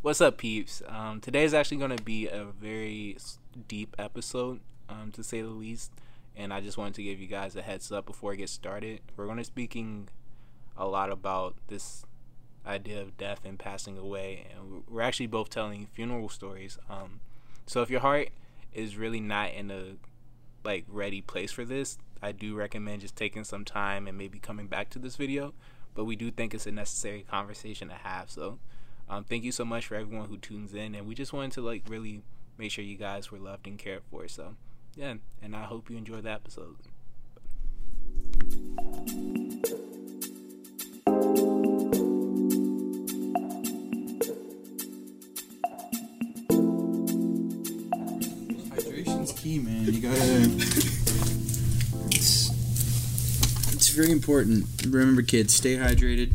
What's up, peeps? Um, today is actually going to be a very deep episode, um, to say the least. And I just wanted to give you guys a heads up before I get started. We're going to be speaking a lot about this idea of death and passing away, and we're actually both telling funeral stories. Um, so if your heart is really not in a like ready place for this, I do recommend just taking some time and maybe coming back to this video. But we do think it's a necessary conversation to have. So um, thank you so much for everyone who tunes in, and we just wanted to like really make sure you guys were loved and cared for. So yeah, and I hope you enjoy the episode. Hydration's key, man. You gotta. It's, it's very important. Remember, kids, stay hydrated.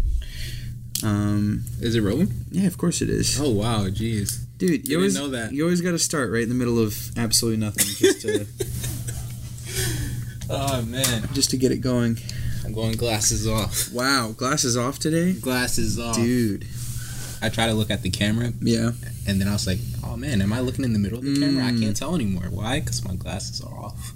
Um, Is it rolling? yeah, of course it is. Oh wow, jeez. Dude, you always know that. You always got to start right in the middle of absolutely nothing, just to Oh man, just to get it going. I'm going glasses off. Wow, glasses off today, Glasses off. dude. I try to look at the camera, Yeah. and then I was like, "Oh man, am I looking in the middle of the camera? I Mm. can't tell anymore. Why? Because my glasses are off."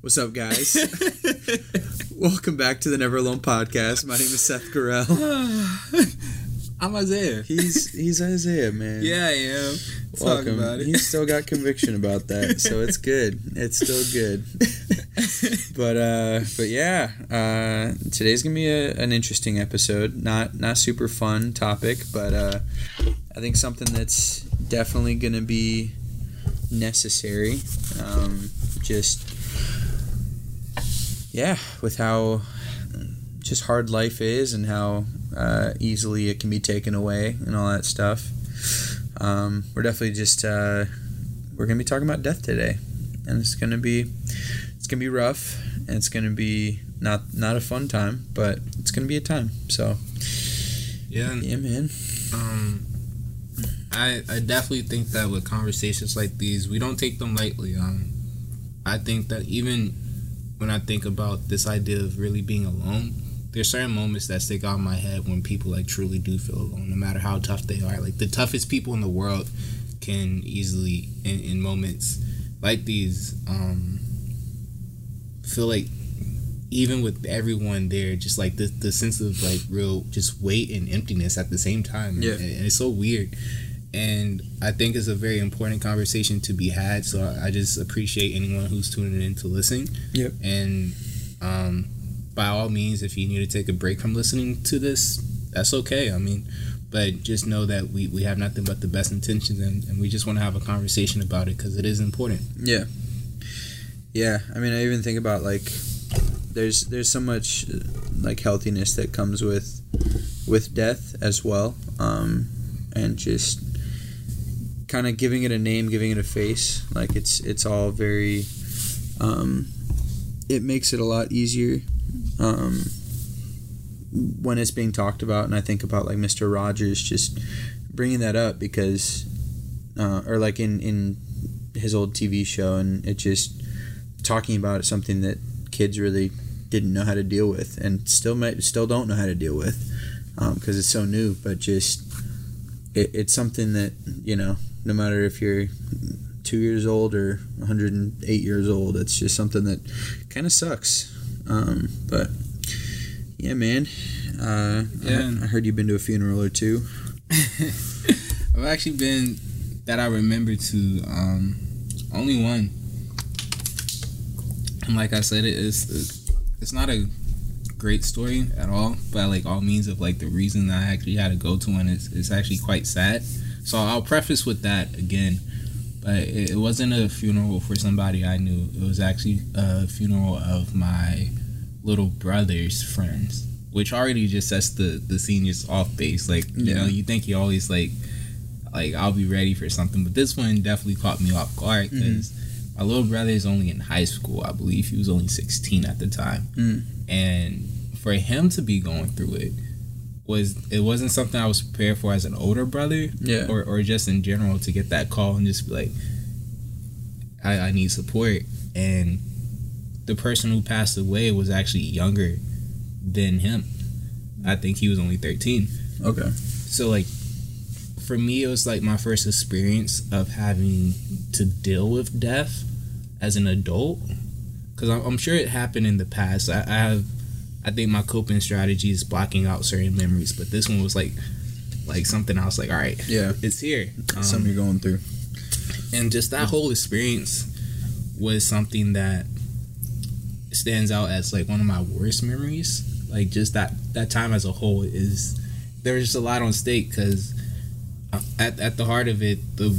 What's up, guys? Welcome back to the Never Alone podcast. My name is Seth Carell. I'm Isaiah. He's he's Isaiah, man. Yeah, I am. Talk Welcome. about it. He's still got conviction about that, so it's good. It's still good. but uh, but yeah, uh, today's gonna be a, an interesting episode. Not not super fun topic, but uh, I think something that's definitely gonna be necessary. Um, just yeah, with how just hard life is and how uh, easily it can be taken away and all that stuff. Um, we're definitely just uh, we're gonna be talking about death today, and it's gonna be it's gonna be rough and it's gonna be not not a fun time, but it's gonna be a time. So yeah, yeah, man. um, I I definitely think that with conversations like these, we don't take them lightly. Um, I think that even when I think about this idea of really being alone, there's certain moments that stick out in my head when people like truly do feel alone, no matter how tough they are. Like the toughest people in the world can easily, in, in moments like these, um, feel like even with everyone there, just like the the sense of like real just weight and emptiness at the same time. Yeah. and, and it's so weird. And I think it's a very important conversation to be had. So I, I just appreciate anyone who's tuning in to listen. Yep. And um, by all means, if you need to take a break from listening to this, that's okay. I mean, but just know that we, we have nothing but the best intentions and, and we just want to have a conversation about it because it is important. Yeah. Yeah, I mean, I even think about like there's there's so much uh, like healthiness that comes with with death as well, um, and just kind of giving it a name, giving it a face. Like it's it's all very. Um, it makes it a lot easier um, when it's being talked about, and I think about like Mister Rogers just bringing that up because, uh, or like in in his old TV show, and it just talking about something that kids really didn't know how to deal with, and still might still don't know how to deal with because it's so new. But just it, it's something that you know, no matter if you're two years old or 108 years old, it's just something that kind of sucks. Um, but yeah, man. Uh, Yeah. I, I heard you've been to a funeral or two. I've actually been that I remember to um, only one. And like I said, it is it's not a great story at all, but like all means of like the reason that I actually had to go to one is is actually quite sad. So I'll preface with that again. But it, it wasn't a funeral for somebody I knew. It was actually a funeral of my little brother's friends, which already just sets the the scene just off base. Like you Yeah. know, you think you always like like I'll be ready for something, but this one definitely caught me off guard because my little brother is only in high school. I believe he was only sixteen at the time, Mm. and for him to be going through it was it wasn't something I was prepared for as an older brother Yeah. or, or just in general to get that call and just be like I, I need support and the person who passed away was actually younger than him I think he was only 13. Okay. So like for me it was like my first experience of having to deal with death as an adult because I'm, I'm sure it happened in the past. I, I have I think my coping strategy is blocking out certain memories, but this one was like like something I was like, all right, Yeah. it's here. Um, Something you're going through. and just that whole experience was something that stands out as like one of my worst memories like just that that time as a whole is there was just a lot on stake because at, at the heart of it the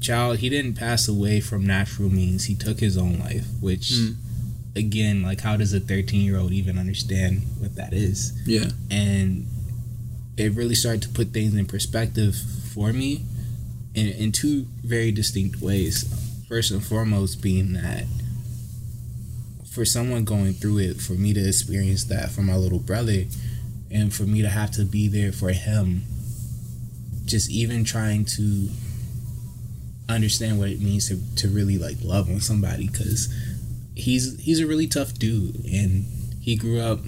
child he didn't pass away from natural means he took his own life which Mm. Again like how does a 13 year old even understand what that is Yeah. and it really started to put things in perspective for me in, in two very distinct ways. First and foremost, being that for someone going through it, for me to experience that for my little brother, and for me to have to be there for him, just even trying to understand what it means to, to really like love on somebody because he's he's a really tough dude and he grew up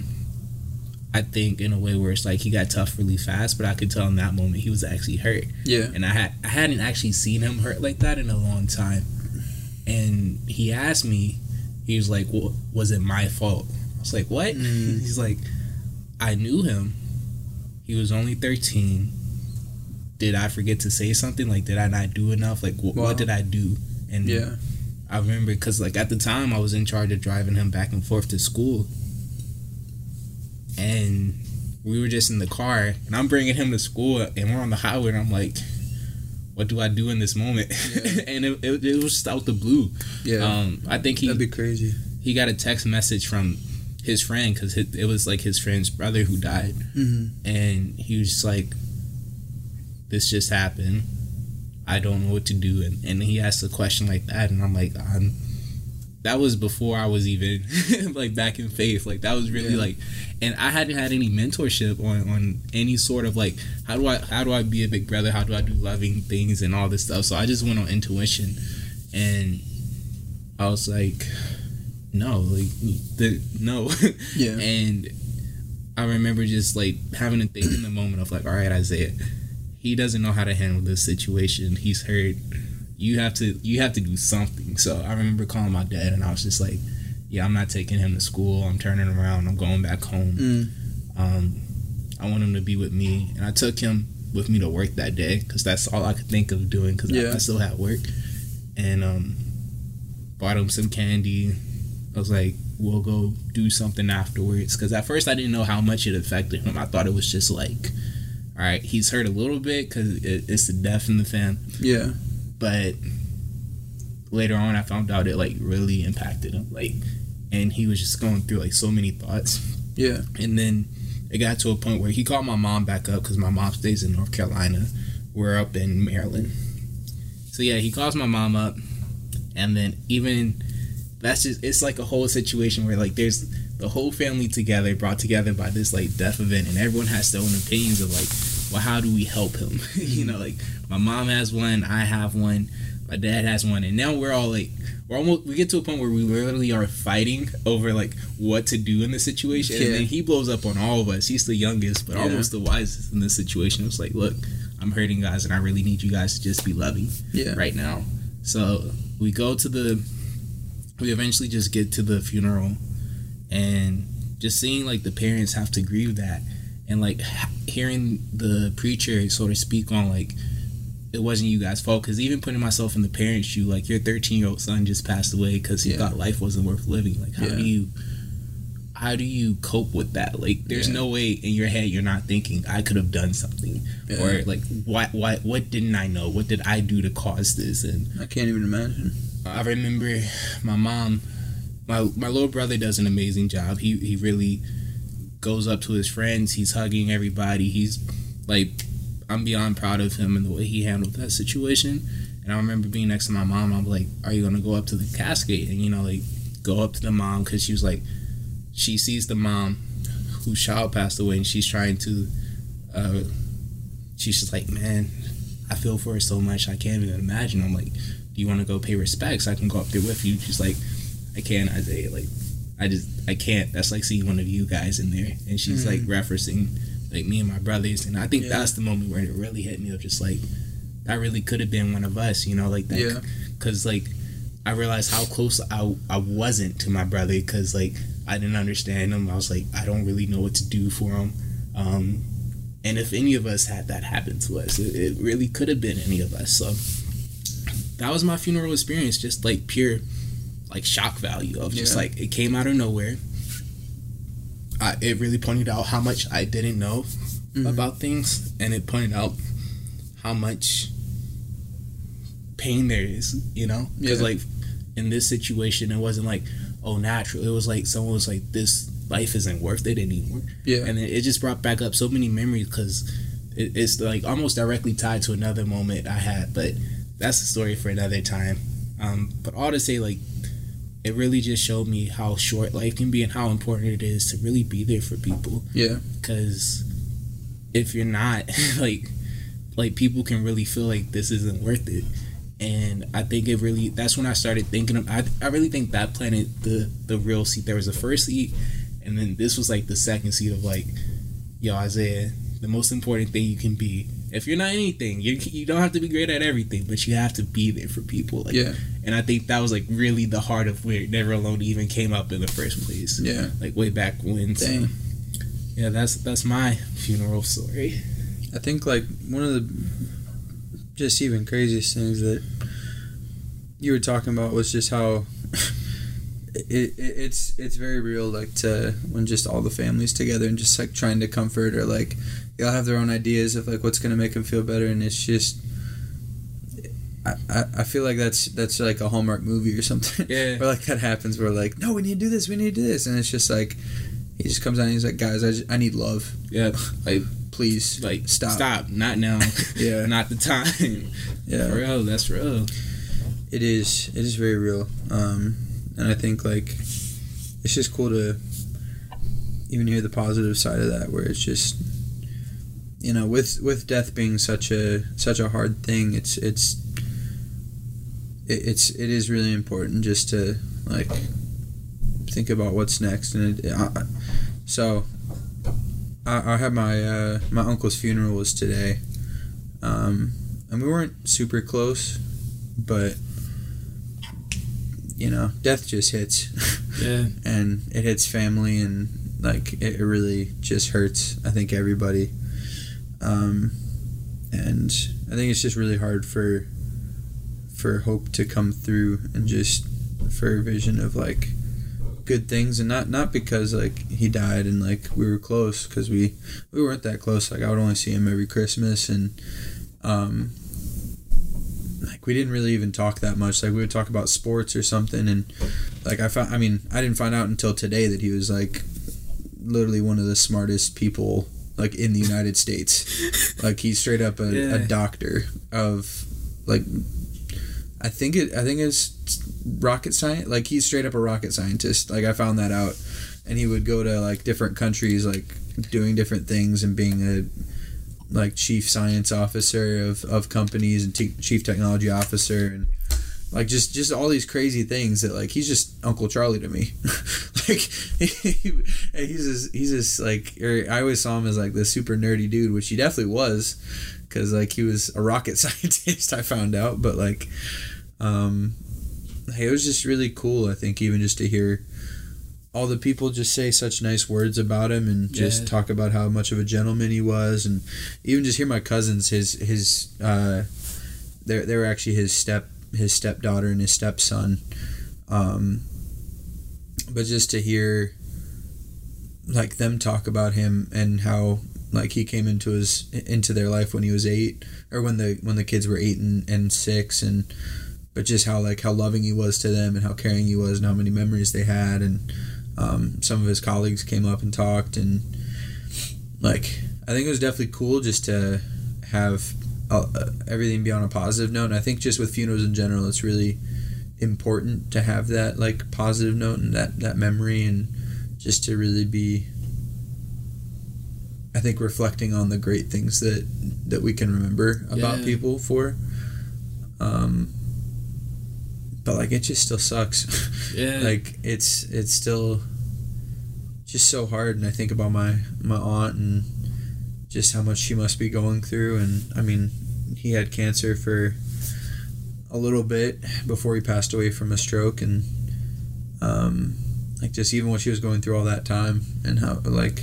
I think in a way where it's like he got tough really fast, but I could tell in that moment he was actually hurt, Yeah. and I had I hadn't actually seen him hurt like that in a long time. And he asked me, he was like, "Well, was it my fault?" I was like, "What?" Mm. He's like, "I knew him. He was only thirteen. Did I forget to say something? Like, did I not do enough? Like, wh- Wow. what did I do?" And Yeah. I remember because like at the time I was in charge of driving him back and forth to school, and we were just in the car, and I'm bringing him to school, and we're on the highway, and I'm like, "What do I do in this moment?" Yeah. and it, it, it was just out the blue. Yeah. Um, I think he That'd be crazy. he got a text message from his friend because it, it was like his friend's brother who died, Mm-hmm. and he was just like, "This just happened. I don't know what to do." And and he asked a question like that, and I'm like, I'm. That was before I was even like back in faith. Like that was really Yeah. like, and I hadn't had any mentorship on on any sort of like how do I how do I be a big brother? How do I do loving things and all this stuff? So I just went on intuition, and I was like, no, like the no, Yeah. and I remember just like having to think in the moment of like, all right, Isaiah, he doesn't know how to handle this situation. He's hurt. You have to you have to do something. So I remember calling my dad and I was just like, yeah, I'm not taking him to school. I'm turning around. I'm going back home. Mm. Um, I want him to be with me, and I took him with me to work that day because that's all I could think of doing because I, I still had work, and um, bought him some candy. I was like, "We'll go do something afterwards," because at first I didn't know how much it affected him. I thought it was just like, "All right, he's hurt a little bit because it, it's the death in the fam," Yeah. but later on I found out it like really impacted him, like, and he was just going through like so many thoughts. Yeah. And then it got to a point where he called my mom back up because my mom stays in North Carolina. We're up in Maryland. So yeah, he calls my mom up, and then even that's just it's like a whole situation where like there's the whole family together, brought together by this like death event, and everyone has their own opinions of like, well, how do we help him? you know, like my mom has one, I have one, my dad has one, and now we're all like, we're almost we get to a point where we literally are fighting over like what to do in the situation, and then he blows up on all of us. He's the youngest, but Yeah. almost the wisest in this situation. It's like, look, I'm hurting guys, and I really need you guys to just be loving Yeah. right now. So we go to the, we eventually just get to the funeral, and just seeing like the parents have to grieve that, and like hearing the preacher sort of speak on like it wasn't you guys' fault. Because even putting myself in the parents' shoe, like your 13 year old son just passed away because he Yeah. thought life wasn't worth living. Like how Yeah. do you? How do you cope with that? Like, there's Yeah. no way in your head you're not thinking I could have done something, or like, what, what, what didn't I know? What did I do to cause this? And I can't even imagine. I remember my mom, my my little brother does an amazing job. He he really goes up to his friends. He's hugging everybody. He's like, I'm beyond proud of him and the way he handled that situation. And I remember being next to my mom. I'm like, Are you gonna go up to the casket and you know like go up to the mom because she was like, she sees the mom whose child passed away and she's trying to, uh, she's just like, man, I feel for her so much. I can't even imagine. I'm like, do you want to go pay respects? I can go up there with you. She's like, I can't, Isaiah. Like, I just, I can't. That's like seeing one of you guys in there. And she's like referencing like me and my brothers, and I think Yeah. that's the moment where it really hit me of just like that really could have been one of us, you know, like that, Yeah. because like I realized how close I I wasn't to my brother because like I didn't understand him. I was like I don't really know what to do for him. Um, and if any of us had that happen to us, it, it really could have been any of us. So that was my funeral experience, just like pure like shock value of just Yeah. like it came out of nowhere. I, it really pointed out how much I didn't know Mhm. about things, and it pointed out how much pain there is, you know? Because Yeah. like in this situation, it wasn't like oh natural. It was like someone was like this life isn't worth it anymore, Yeah. and it, it just brought back up so many memories because it, it's like almost directly tied to another moment I had, but that's a story for another time. Um, but all to say, like, it really just showed me how short life can be and how important it is to really be there for people. yeah. Because if you're not, like, like people can really feel like this isn't worth it. And I think it really, that's when I started thinking, of, I, I really think that planted the, the real seed. There was the first seed, and then this was like the second seed of like, yo, Isaiah, the most important thing you can be. If you're not anything, you you don't have to be great at everything, but you have to be there for people. Like, Yeah. And I think that was like really the heart of where Never Alone even came up in the first place. Yeah. Like way back when. So, yeah, that's that's my funeral story. I think like one of the just even craziest things that you were talking about was just how it, it it's it's very real like to when just all the families together and just like trying to comfort or like they all have their own ideas of like what's gonna make them feel better and it's just I, I, I feel like that's that's like a Hallmark movie or something Yeah. where like that happens where like no we need to do this we need to do this and it's just like he just comes out and he's like guys I, just, I need love Yeah, like please like stop stop, not now, Yeah. not the time. yeah For real, that's real. It is. It is very real. Um, and I think like it's just cool to even hear the positive side of that, where it's just you know, with with death being such a such a hard thing, it's it's it, it's it is really important just to like think about what's next. And it, I, so I, I had my uh, my uncle's funeral was today, um, and we weren't super close, but you know, death just hits, Yeah, and it hits family, and like it, it really just hurts. I think everybody, um, and I think it's just really hard for for hope to come through, and just for a vision of like good things, and not not because like he died and like we were close, because we we weren't that close. Like I would only see him every Christmas, and um, like we didn't really even talk that much. Like we would talk about sports or something, and like I found. I mean, I didn't find out until today that he was like literally one of the smartest people like in the United States. like he's straight up a, a doctor of like. I think it. I think it's rocket science. Like he's straight up a rocket scientist. Like I found that out, and he would go to like different countries, like doing different things and being a like chief science officer of, of companies and chief technology officer and like just just all these crazy things that like he's just Uncle Charlie to me. like he, he's just he's just like or I always saw him as like this super nerdy dude, which he definitely was, because like he was a rocket scientist. I found out, but like, um, hey, it was just really cool. I think even just to hear all the people just say such nice words about him and just Yeah. talk about how much of a gentleman he was and even just hear my cousins his his uh they they were actually his step his stepdaughter and his stepson. Um but just to hear like them talk about him and how like he came into his into their life when he was eight or when the when the kids were eight and, and six and but just how like how loving he was to them and how caring he was and how many memories they had. And um, some of his colleagues came up and talked and like I think it was definitely cool just to have everything be on a positive note. And I think just with funerals in general it's really important to have that like positive note and that that memory and just to really be I think reflecting on the great things that that we can remember about Yeah. people for. Um but like it just still sucks. Yeah, like it's it's still just so hard. And i think about my my aunt and just how much she must be going through. And I mean, he had cancer for a little bit before he passed away from a stroke, and um, like just even what she was going through all that time, and how like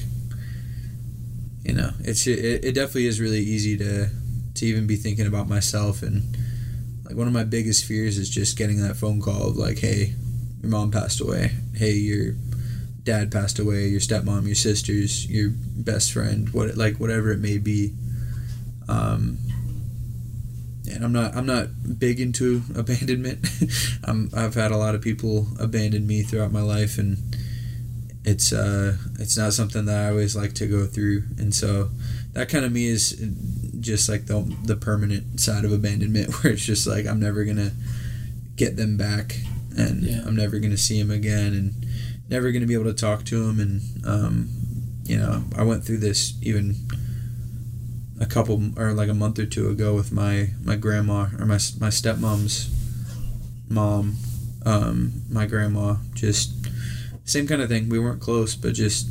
you know, it's it, it definitely is really easy to to even be thinking about myself and like one of my biggest fears is just getting that phone call of like, hey, your mom passed away. Hey, your dad passed away. Your stepmom, your sisters, your best friend, what like whatever it may be. Um, and I'm not I'm not big into abandonment. I'm I've had a lot of people abandon me throughout my life, and it's uh it's not something that I always like to go through, and so that kind of me is just like the the permanent side of abandonment, where it's just like I'm never gonna get them back, and Yeah. I'm never gonna see them again, and never gonna be able to talk to him. and um, you know I went through this even a couple or like a month or two ago with my my grandma or my my stepmom's mom um my grandma just same kind of thing we weren't close but just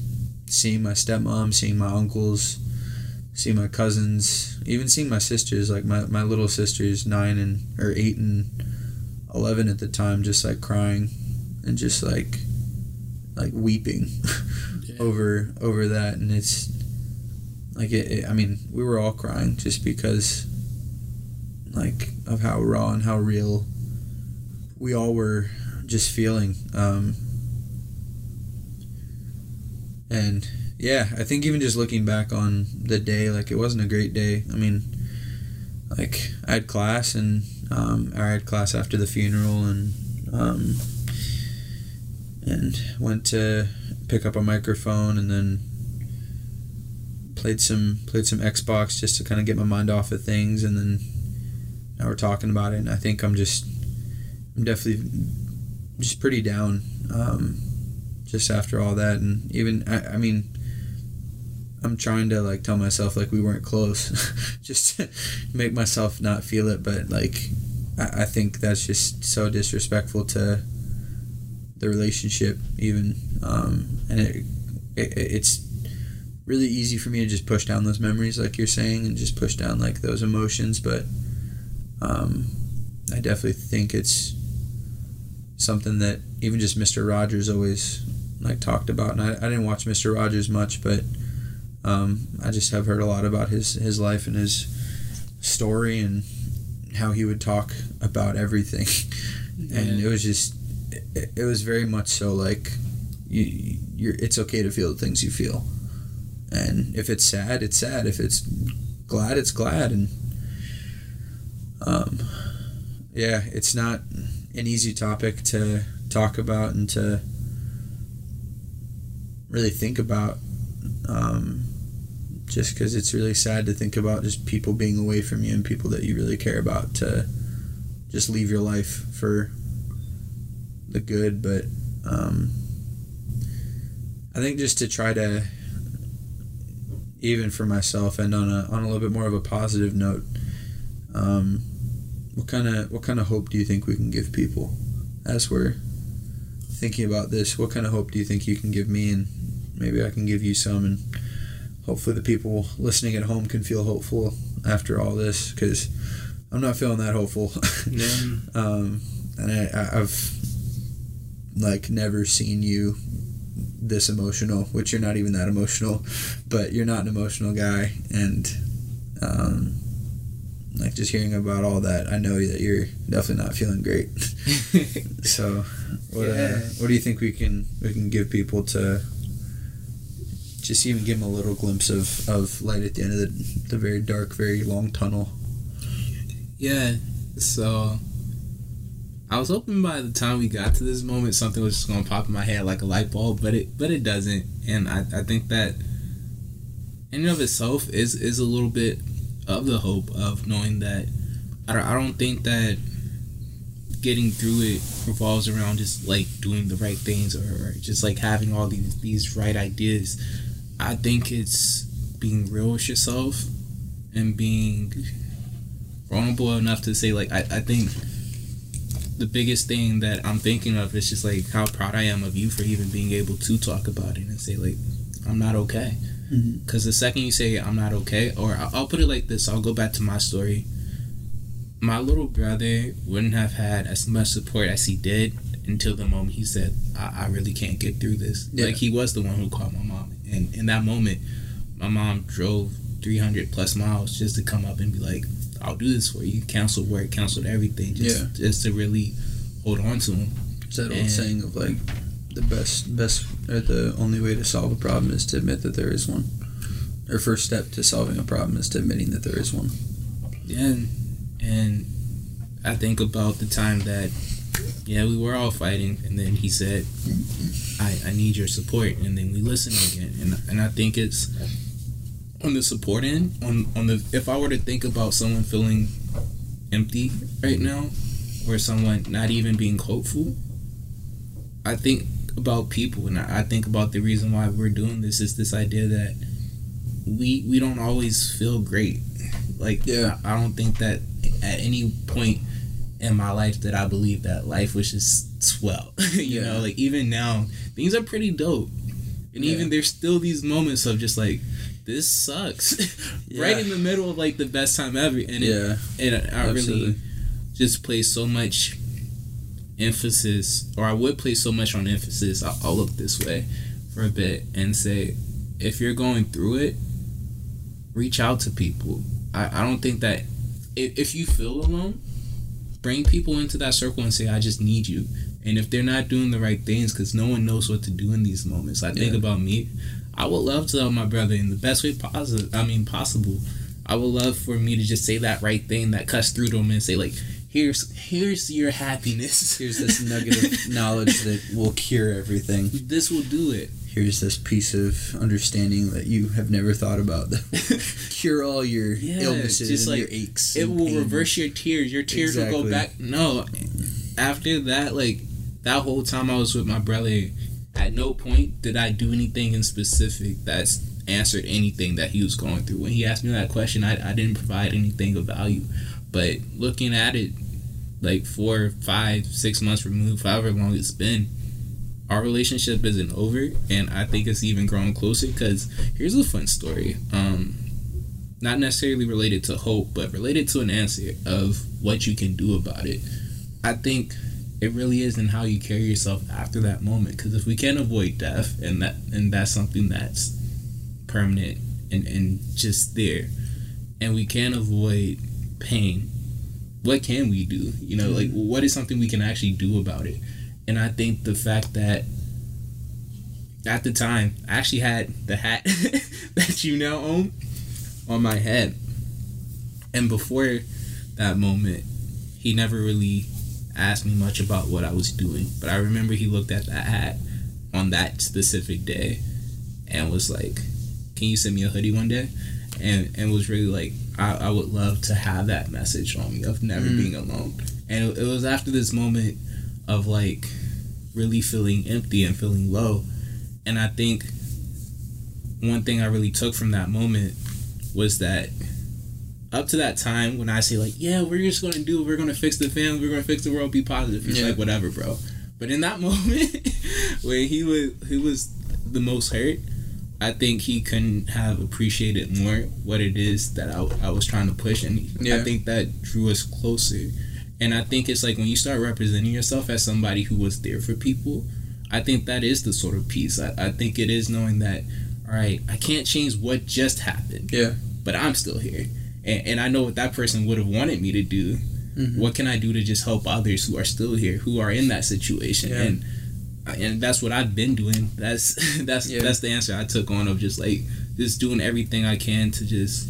seeing my stepmom seeing my uncles seeing my cousins even seeing my sisters like my, my little sisters nine and or eight and 11 at the time just like crying and just like like weeping Yeah. over over that and it's like it, it, i mean we were all crying just because like of how raw and how real we all were just feeling um and yeah i think even just looking back on the day like it wasn't a great day i mean like i had class and um, i had class after the funeral and um, and went to pick up a microphone and then played some played some Xbox just to kind of get my mind off of things and then now we're talking about it and I think I'm just I'm definitely just pretty down um, just after all that and even I, I mean I'm trying to like tell myself like we weren't close just to make myself not feel it but like I, I think that's just so disrespectful to the relationship even um, and it, it it's really easy for me to just push down those memories like you're saying and just push down like those emotions but um, i definitely think it's something that even just mr rogers always like talked about and i, I didn't watch mr rogers much but um, i just have heard a lot about his his life and his story and how he would talk about everything. And it was just it, it was very much so like you you're it's okay to feel the things you feel. And if it's sad it's sad. If it's glad it's glad. And um yeah it's not an easy topic to talk about and to really think about um just because it's really sad to think about just people being away from you and people that you really care about to just leave your life for the good but um I think just to try to even for myself and on a on a little bit more of a positive note um, what kind of what kind of hope do you think we can give people? As we're thinking about this what kind of hope do you think you can give me? And maybe I can give you some and hopefully the people listening at home can feel hopeful after all this because I'm not feeling that hopeful. Yeah. um, and I, I- I've like never seen you this emotional, which you're not even that emotional, but you're not an emotional guy, and um, like just hearing about all that, I know that you're definitely not feeling great. so, what uh, what do you think we can we can give people to just even give them a little glimpse of, of light at the end of the, the very dark, very long tunnel? Yeah. So I was hoping by the time we got to this moment something was just gonna pop in my head like a light bulb, but it but it doesn't. And I, I think that in and of itself is is a little bit of the hope of knowing that I don't, I don't think that getting through it revolves around just like doing the right things or, or just like having all these these right ideas. I think it's being real with yourself and being vulnerable enough to say like I, I think the biggest thing that I'm thinking of is just like how proud I am of you for even being able to talk about it and say like I'm not okay. Because mm-hmm. the second you say I'm not okay, or I'll put it like this, I'll go back to my story. My little brother wouldn't have had as much support as he did until the moment he said, I, I really can't get through this. Yeah. Like he was the one who called my mom. And in that moment, my mom drove 300 plus miles just to come up and be like, I'll do this for you. Cancel work, canceled everything, just yeah. just to really hold on to him. It's that and old saying of like the best best or the only way to solve a problem is to admit that there is one. Or first step to solving a problem is to admitting that there is one. Yeah, and, and I think about the time that yeah we were all fighting, and then he said, "I I need your support," and then we listened again, and and I think it's on the support end on on the if I were to think about someone feeling empty right now or someone not even being hopeful I think about people and I think about the reason why we're doing this is this idea that we we don't always feel great like yeah I, don't think that at any point in my life that I believe that life was just swell you yeah. know like even now things are pretty dope and yeah. even there's still these moments of just like this sucks. Yeah. right in the middle of like the best time ever. And yeah. it, and I Absolutely. really just place so much emphasis or I would place so much on emphasis I'll, I'll look this way for a bit and say if you're going through it reach out to people. I, I don't think that if, if you feel alone bring people into that circle and say I just need you. And if they're not doing the right things because no one knows what to do in these moments. I think yeah. about me I would love to help my brother in the best way possible. I mean, possible. I would love for me to just say that right thing that cuts through to him and say like, "Here's here's your happiness. Here's this nugget of knowledge that will cure everything. This will do it. Here's this piece of understanding that you have never thought about that cure all your yeah, illnesses just and like, your aches. It will pain. reverse your tears. Your tears exactly. will go back. No, after that, like that whole time I was with my brother at no point did I do anything in specific that's answered anything that he was going through. When he asked me that question, I, I didn't provide anything of value. But looking at it, like four, five, six months removed, however long it's been, our relationship isn't over, and I think it's even growing closer. Because here's a fun story. Um, not necessarily related to hope, but related to an answer of what you can do about it. I think it really is in how you carry yourself after that moment. Because if we can't avoid death, and that and that's something that's permanent and and just there, and we can't avoid pain, what can we do? You know, like what is something we can actually do about it? And I think the fact that at the time I actually had the hat that you now own on my head, and before that moment, he never really asked me much about what I was doing, but I remember he looked at that hat on that specific day and was like, "Can you send me a hoodie one day?" And and was really like, "I, I would love to have that message on me of never mm. being alone." And it, it was after this moment of like really feeling empty and feeling low, and I think one thing I really took from that moment was that up to that time when I say like, yeah, we're just gonna do, we're gonna fix the family, we're gonna fix the world, be positive. He's yeah. like, whatever, bro. But in that moment, when he was he was the most hurt, I think he couldn't have appreciated more what it is that I, I was trying to push, and yeah. I think that drew us closer. And I think it's like when you start representing yourself as somebody who was there for people, I think that is the sort of peace. I, I think it is knowing that, all right, I can't change what just happened. Yeah. But I'm still here and, and I know what that person would have wanted me to do. Mm-hmm. What can I do to just help others who are still here, who are in that situation? Yeah. And and that's what I've been doing. That's that's yeah. that's the answer I took on of just like just doing everything I can to just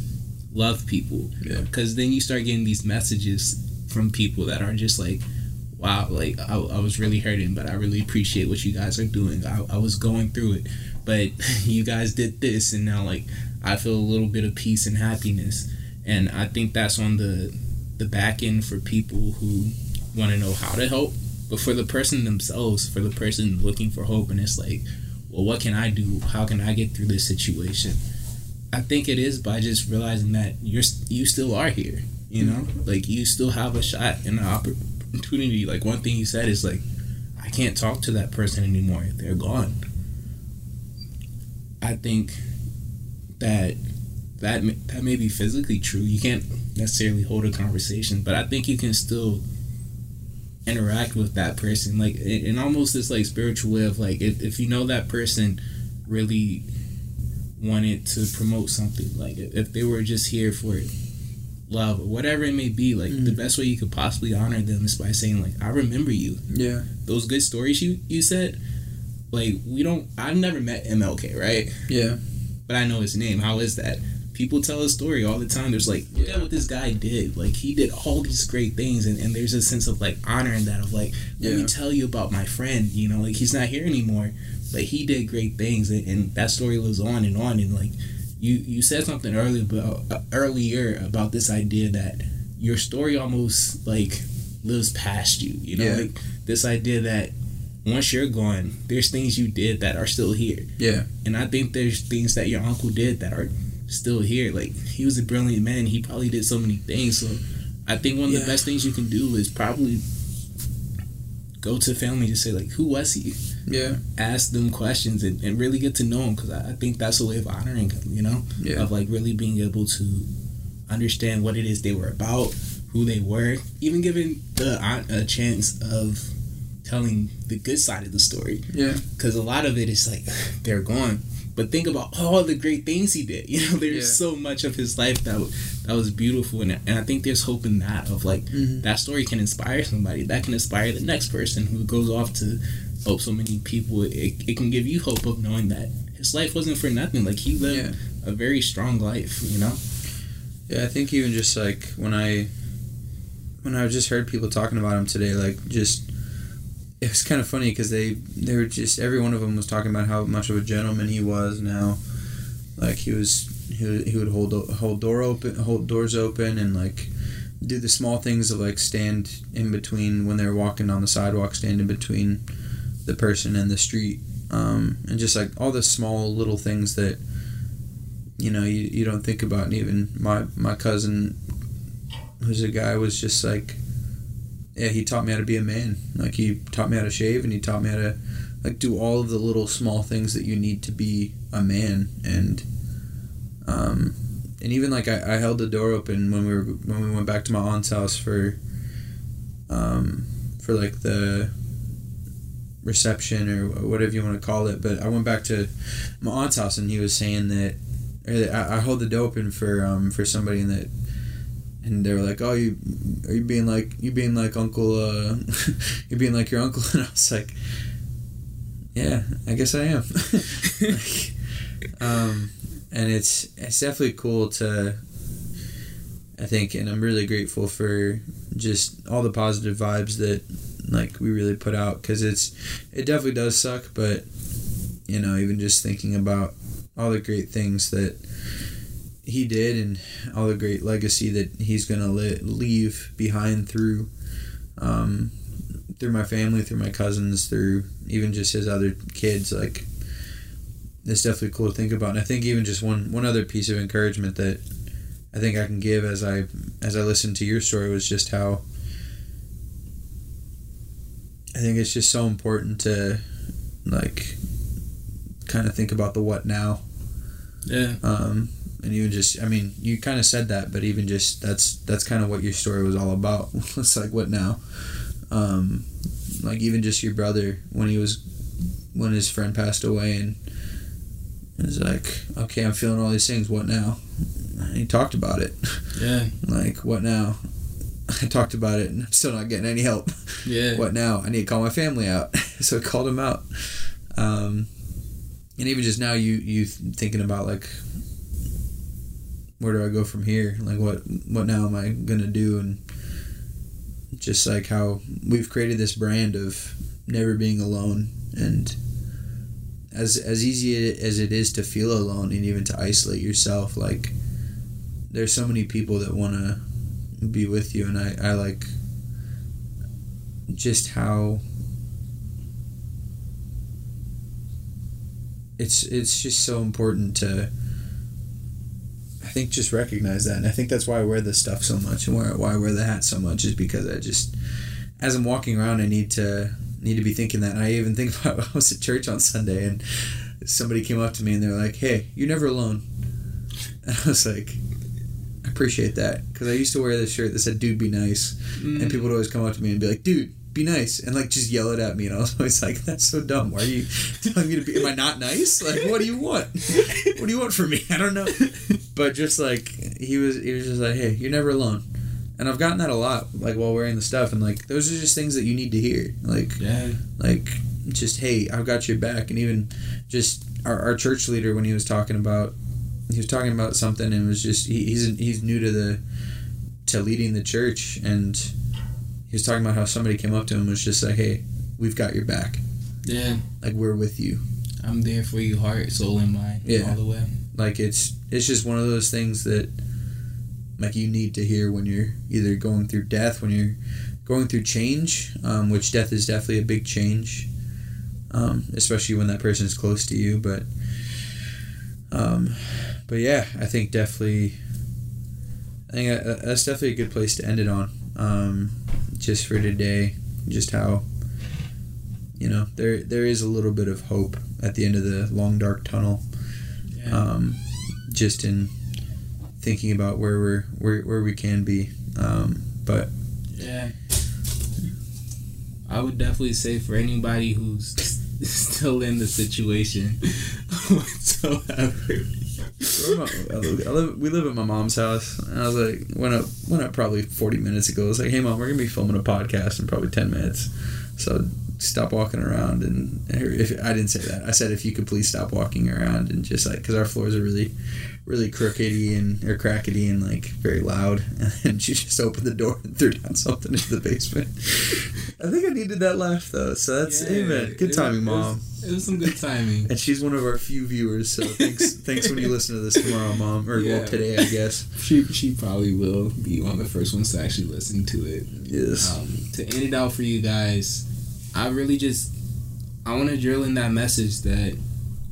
love people. Yeah. Because then you start getting these messages from people that are just like, wow, like I, I was really hurting, but I really appreciate what you guys are doing. I, I was going through it, but you guys did this, and now like I feel a little bit of peace and happiness and I think that's on the the back end for people who want to know how to help, but for the person themselves, for the person looking for hope, and it's like, well, what can I do? How can I get through this situation? I think it is by just realizing that you're you still are here. You know, like you still have a shot and an opportunity. Like one thing you said is like, I can't talk to that person anymore. They're gone. I think that that may, that may be physically true. You can't necessarily hold a conversation, but I think you can still interact with that person, like in, in almost this like spiritual way of like if if you know that person really wanted to promote something, like if, they were just here for love or whatever it may be, like the Mhm. best way you could possibly honor them is by saying like I remember you Yeah. those good stories you you said like we don't i've never met mlk right Yeah. but i know his name how is that people tell a story all the time there's like look Yeah. at what this guy did like he did all these great things and, and there's a sense of like honor in that of like let me tell you about my friend you know like he's not here anymore but he did great things and, and that story lives on and on and like you you said something earlier about uh, earlier about this idea that your story almost like lives past you you know Yeah. like this idea that once you're gone there's things you did that are still here Yeah. and I think there's things that your uncle did that are still here. Like he was a brilliant man. He probably did so many things. So I think one of Yeah. the best things you can do is probably go to family to say like, who was he? Yeah. Ask them questions and, and really get to know him because I, I think that's a way of honoring him. You know, Yeah. of like really being able to understand what it is they were about, who they were, even giving the aunt a chance of telling the good side of the story Yeah. because a lot of it is like they're gone. But think about all the great things he did. You know, there's Yeah. so much of his life that that was beautiful, and and I think there's hope in that of like Mhm. that story can inspire somebody. That can inspire the next person who goes off to help so many people. It, it can give you hope of knowing that his life wasn't for nothing. Like he lived Yeah. a very strong life. You know. Yeah, I think even just like when I when I just heard people talking about him today, like just it was kind of funny because they they were just every one of them was talking about how much of a gentleman he was. Now, like he was he he would hold hold door open, hold doors open, and like do the small things of like stand in between when they're walking on the sidewalk, stand in between the person and the street, um, and just like all the small little things that you know you, you don't think about and even my my cousin who's a guy was just like yeah he taught me how to be a man. Like he taught me how to shave and he taught me how to like do all of the little small things that you need to be a man. And um and even like I, I held the door open when we were when we went back to my aunt's house for um for like the reception or whatever you want to call it. But I went back to my aunt's house and he was saying that I, I hold the door open for um for somebody and that and they were like, "Oh, you are you being like you being like Uncle? Uh, you're being like your uncle?" And I was like, "Yeah, I guess I am." Like, um, and it's it's definitely cool to. I think, and I'm really grateful for just all the positive vibes that like we really put out because it's it definitely does suck, but you know, even just thinking about all the great things that he did and all the great legacy that he's gonna li- leave behind through um, through my family, through my cousins, through even just his other kids. Like it's definitely cool to think about. And I think even just one one other piece of encouragement that I think I can give as I as I listened to your story was just how I think it's just so important to like kind of think about the what now Yeah. um, and even just i mean you kind of said that but even just that's that's kind of what your story was all about it's like what now um, like even just your brother when he was when his friend passed away and it was like okay i'm feeling all these things what now and he talked about it Yeah. like what now i talked about it and i'm still not getting any help Yeah. what now? I need to call my family out. so I called him out. Um, and even just now, you you thinking about like, where do I go from here? Like, what what now am I gonna do? And just like how we've created this brand of never being alone, and as as easy as it is to feel alone and even to isolate yourself, like there's so many people that want to be with you, and I I like just how it's it's just so important to think just recognize that. And I think that's why I wear this stuff so much. And why, why I wear the hat so much is because I just as I'm walking around I need to need to be thinking that. And I even think about I was at church on Sunday and somebody came up to me and they're like hey you're never alone. And I was like, I appreciate that. Because I used to wear this shirt that said "Dude, be nice," Mm. and people would always come up to me and be like, "Dude, be nice," and like just yell it at me, and I was always like, "That's so dumb. Why are you telling me to be? Am I not nice? Like, what do you want? what do you want from me? I don't know." But just like he was, he was just like, "Hey, you're never alone." And I've gotten that a lot, like while wearing the stuff, and like those are just things that you need to hear. Like, Yeah. like just hey i've got your back and even just our, our church leader when he was talking about he was talking about something and it was just he, he's he's new to the to leading the church and he was talking about how somebody came up to him and was just like hey we've got your back Yeah. like we're with you I'm there for you, heart, soul, and mind. Yeah. All the way. like it's it's just one of those things that like you need to hear when you're either going through death when you're going through change um, which death is definitely a big change um, especially when that person is close to you but um, but yeah i think definitely i think uh, that's definitely a good place to end it on um, just for today just how you know there there is a little bit of hope at the end of the long dark tunnel Yeah. um, just in thinking about where we're where, where we can be um, but Yeah. I would definitely say for anybody who's still in the situation whatsoever. I- live, we live at my mom's house. And I was like went up went up probably 40 minutes ago. I was like hey mom we're gonna be filming a podcast in probably 10 minutes. So stop walking around and if I didn't say that. I said if you could please stop walking around and just like because our floors are really really crookedy and or crackety and like very loud and she just opened the door and threw down something into the basement I think I needed that laugh though so that's Yeah, amen good timing it was- mom It was some good timing. and she's one of our few viewers so thanks thanks when you listen to this tomorrow mom or Yeah. well today I guess She she probably will be one of the first ones to actually listen to it. yes Um, to end it out for you guys, I really just I want to drill in that message that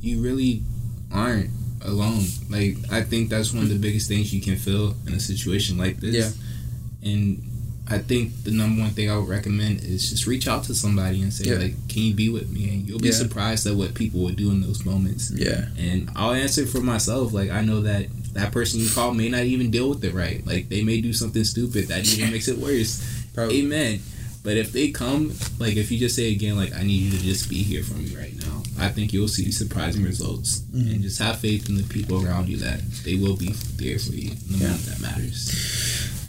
you really aren't alone. Like I think that's one of the biggest things you can feel in a situation like this. Yeah. And I think the number one thing I would recommend is just reach out to somebody and say Yeah. like, "Can you be with me?" And you'll be Yeah. surprised at what people will do in those moments. yeah And I'll answer for myself. Like I know that that person you call may not even deal with it right. Like they may do something stupid that even makes it worse. probably Amen. But if they come, like if you just say again, like I need you to just be here for me right now, I think you'll see surprising results. Mhm. And just have faith in the people around you that they will be there for you in the Yeah. moment that matters.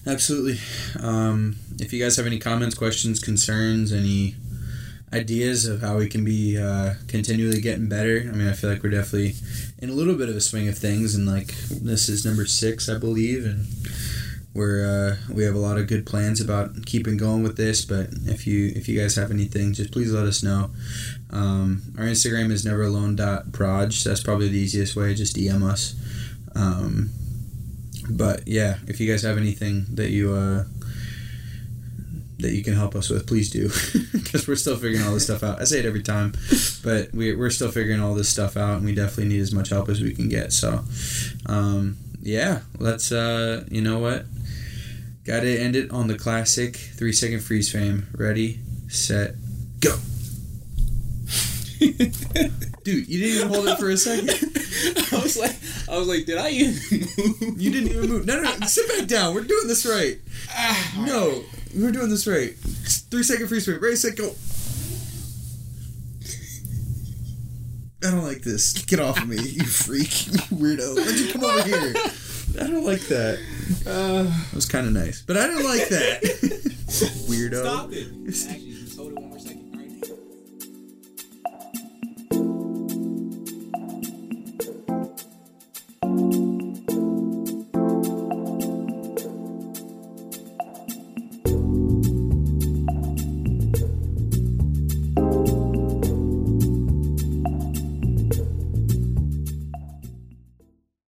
Absolutely. Um, if you guys have any comments, questions, concerns, any ideas of how we can be uh, continually getting better, I mean, I feel like we're definitely in a little bit of a swing of things, and like this is number six, I believe, and we're uh, we have a lot of good plans about keeping going with this. But if you if you guys have anything, just please let us know. Um, our Instagram is neveralone.proj. That's probably the easiest way. Just DM us. Um, but yeah, if you guys have anything that you uh, that you can help us with, please do, because we're still figuring all this stuff out. I say it every time, but we, we're still figuring all this stuff out, and we definitely need as much help as we can get. So, um, yeah, let's uh, you know what, got to end it on the classic three second freeze frame. Ready, set, go. Dude, you didn't even hold it for a second. I was like, I was like, did I even move? You didn't even move. No, no, no. Sit back down. We're doing this right. Ah. No, we're doing this right. Three second freeze frame. Ready, set, go. I don't like this. Get off of me, you freak, you weirdo. Why'd you come over here? I don't like that. Uh, That was kind of nice, but I didn't like that. weirdo. stop it.